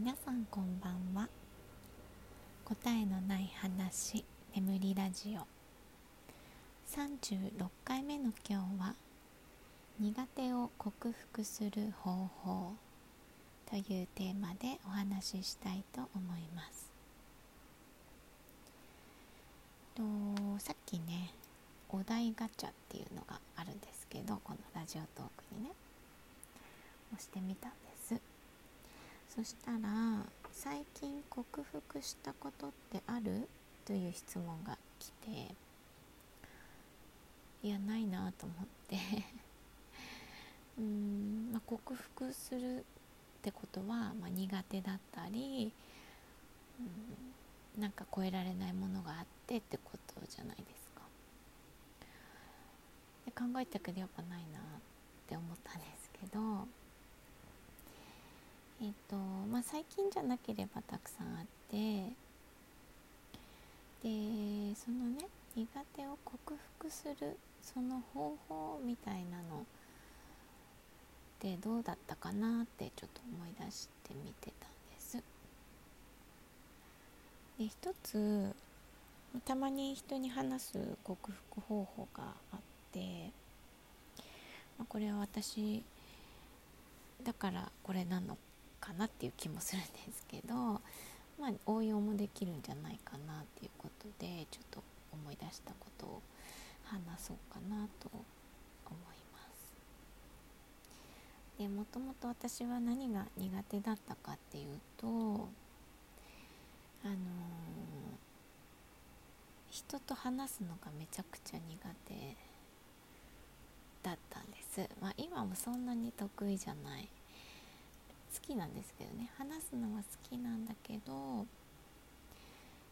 皆さんこんばんは。答えのない話眠りラジオ。36回目の今日は苦手を克服する方法というテーマでお話ししたいと思います。とさっきねお題ガチャっていうのがあるんですけどこのラジオトークにね。押してみたんです。そしたら最近克服したことってある？という質問が来ていやないなと思って うん、まあ、克服するってことは、まあ、苦手だったり、うん、なんか超えられないものがあってってことじゃないですか。で考えたけどやっぱないなって思ったんですけどえっ、とまあ最近じゃなければたくさんあってでそのね苦手を克服するその方法みたいなのってどうだったかなってちょっと思い出してみてたんです。で一つたまに人に話す克服方法があって、まあ、これは私だからこれなのかなっていう気もするんですけど、まあ、応用もできるんじゃないかなっていうことでちょっと思い出したことを話そうかなと思います。でもともと私は何が苦手だったかっていうとあのー、人と話すのがめちゃくちゃ苦手だったんです。まあ、今もそんなに得意じゃない好きなんですけどね話すのは好きなんだけど、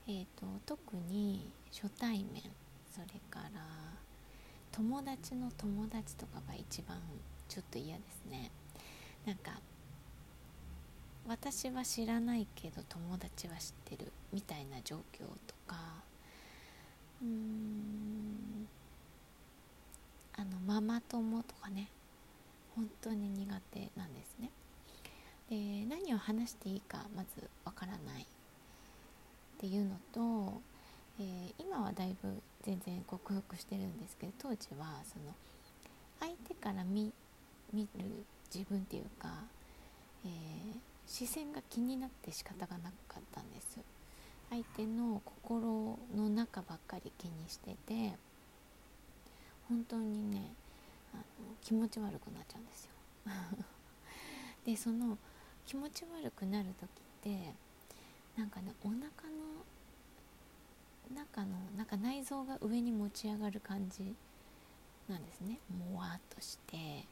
えーと、特に初対面それから友達の友達とかが一番ちょっと嫌ですね。なんか私は知らないけど友達は知ってるみたいな状況とかうーんあのママ友とかね本当に苦手なんですね。で何を話していいかまずわからないっていうのと、えー、今はだいぶ全然克服してるんですけど当時はその相手から見る自分っていうか、えー、視線が気になって仕方がなかったんです相手の心の中ばっかり気にしてて本当にねあの気持ち悪くなっちゃうんですよ。でその気持ち悪くなる時ってなんかねお腹の中のなんか内臓が上に持ち上がる感じなんですね。もわっとして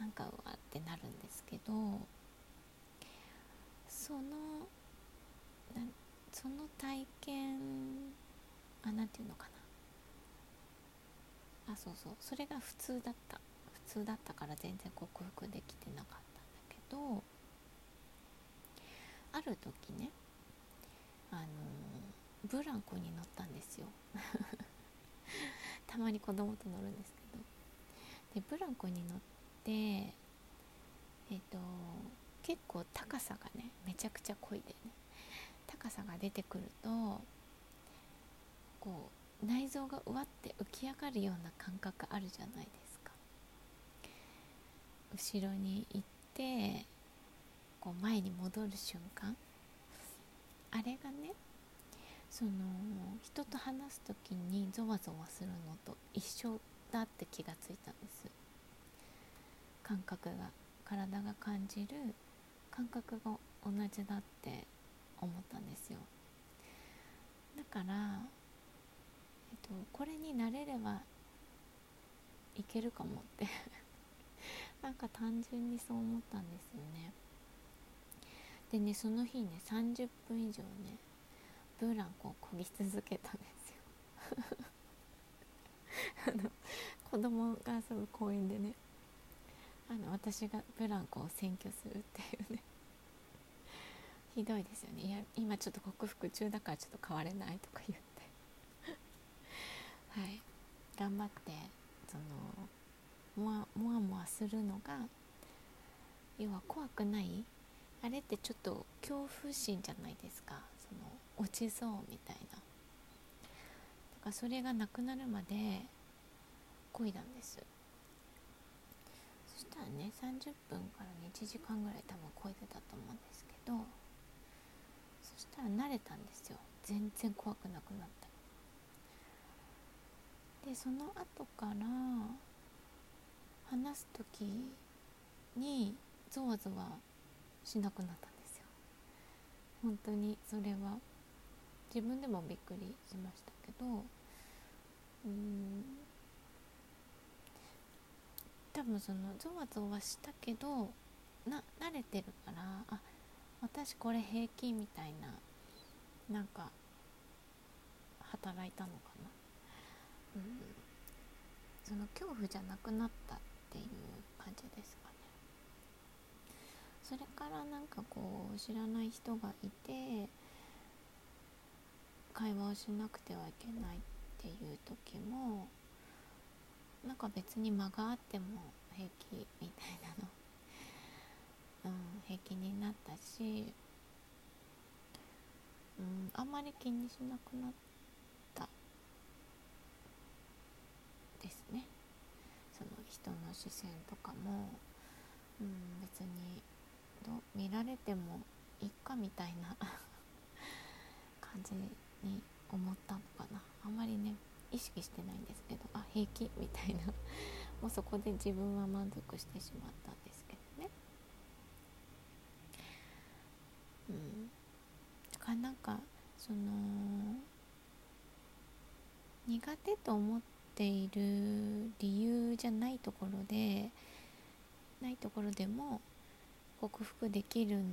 なんかうわってなるんですけどそのその体験あなんていうのかな。あそうそう。それが普通だった。普通だったから全然克服できてなかったんだけどる時ねあのブランコに乗ったんですよ。たまに子供と乗るんですけど。でブランコに乗ってえっ、ー、と結構高さがねめちゃくちゃ濃いでね。高さが出てくるとこう内臓がうわって浮き上がるような感覚あるじゃないですか。後ろに行ってこう前に戻る瞬間？あれがねその人と話す時にゾワゾワするのと一緒だって気がついたんです。感覚が体が感じる感覚が同じだって思ったんですよ。だから、えっと、これになれればいけるかもって。なんか単純にそう思ったんですよね。でねその日ね30分以上ねブランコをこぎ続けたんですよ。あの子供が遊ぶ公園でねあの私がブランコを占拠するっていうねひどいですよね。いや今ちょっと克服中だからちょっと変われないとか言って。はい。頑張ってそのもわもわもわするのが要は怖くないあれってちょっと恐怖心じゃないですか？その落ちそうみたいな。だからそれがなくなるまで漕いだんです。そしたらね30分から1時間ぐらい多分漕いでたと思うんですけどそしたら慣れたんですよ。全然怖くなくなったでその後から話す時にゾワゾワしなくなったんですよ。本当にそれは。自分でもびっくりしましたけど。うん。多分そのゾワゾワしたけどな慣れてるからあ私これ平気みたいななんか働いたのかな、うん、その恐怖じゃなくなったっていう感じですかね。それからなんかこう知らない人がいて会話をしなくてはいけないっていう時もなんか別に間があっても平気みたいなの、うん、平気になったし、うん、あんまり気にしなくなったですね。その人の視線とかも、うん、別にど見られてもいいかみたいな 感じに思ったのかな。あんまりね意識してないんですけどあ平気みたいな。もうそこで自分は満足してしまったんですけどね。うん。だからなんかその苦手と思っている理由じゃないところでないところでも克服できるん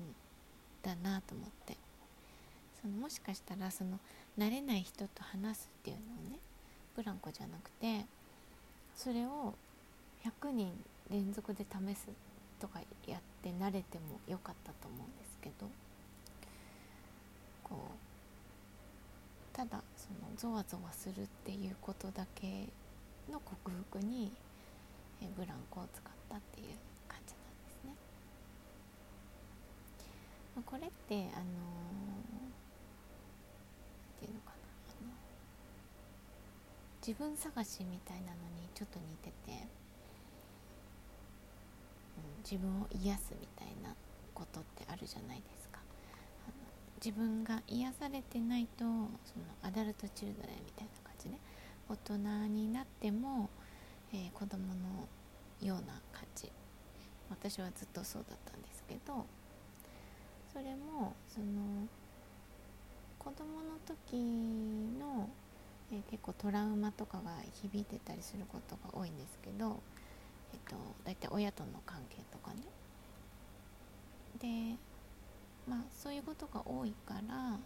だなと思って。そのもしかしたらその慣れない人と話すっていうのをねブランコじゃなくてそれを100人連続で試すとかやって慣れてもよかったと思うんですけどこうただそのゾワゾワするっていうことだけの克服にブランコを使ったっていう感じなんですね。まこれってあのー、ていうのかなあの自分探しみたいなのにちょっと似てて、うん、自分を癒すみたいなことってあるじゃないですか。自分が癒されてないとそのアダルトチルドレンみたいな感じね大人になっても、えー、子供のような感じ。私はずっとそうだったんですけどそれもその子供の時のえ、結構トラウマとかが響いてたりすることが多いんですけど、えーと、大体親との関係とかね。でまあそういうことが多いから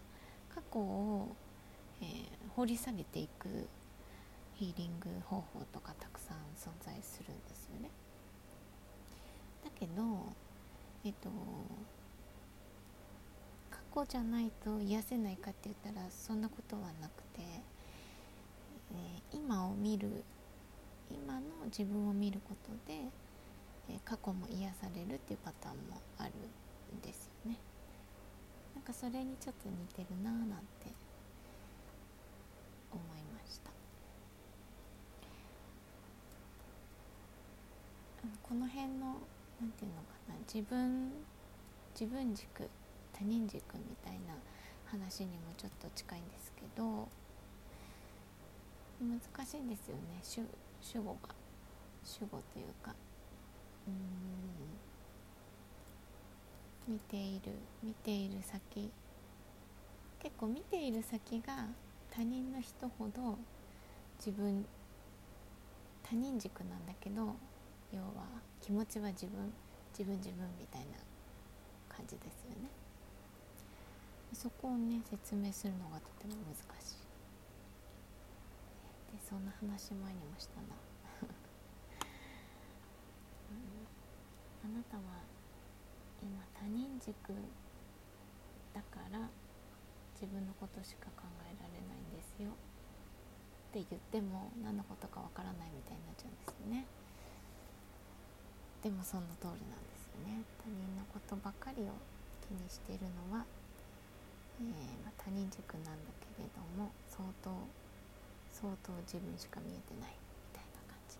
過去を、えー、掘り下げていくヒーリング方法とかたくさん存在するんですよね。だけどえっ、と過去じゃないと癒せないかって言ったらそんなことはなくてえー、今を見る今の自分を見ることで、えー、過去も癒されるっていうパターンもあるんですよね。なんかそれにちょっと似てるなーなんて思いました。この辺の何て言うのかな自分自分軸他人軸みたいな話にもちょっと近いんですけど難しいんですよね。主主語が。主語というか。うん。見ている見ている先。結構見ている先が他人の人ほど自分他人軸なんだけど要は気持ちは自分自分自分みたいな感じですよね。そこをね説明するのがとても難しい。でそんな話前にもしたな、うん、あなたは今他人軸だから自分のことしか考えられないんですよ。って言っても何のことかわからないみたいになっちゃうんですよね。でもその通りなんですよね。他人のことばかりを気にしているのは、えーまあ、他人軸なんだけれども相当相当自分しか見えてないみたいな感じ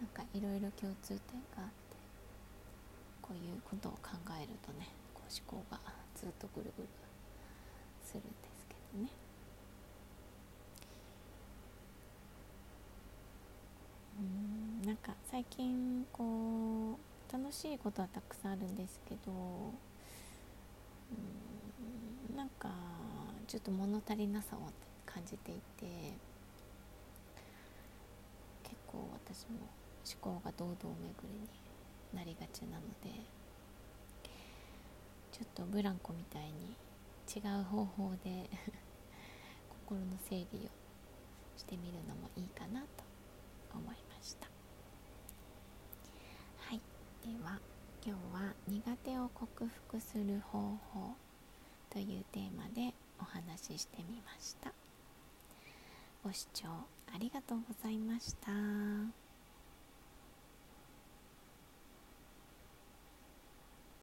なんかいろいろ共通点があってこういうことを考えるとねこう思考がずっとぐるぐるするんですけどね。うんなんか最近こう楽しいことはたくさんあるんですけどうんなんかちょっと物足りなさを感じていて結構私も思考が堂々巡りになりがちなのでちょっとブランコみたいに違う方法で 心の整理をしてみるのもいいかなと思いましたはいでは今日は苦手を克服する方法というテーマでお話ししてみましたご視聴ありがとうございました。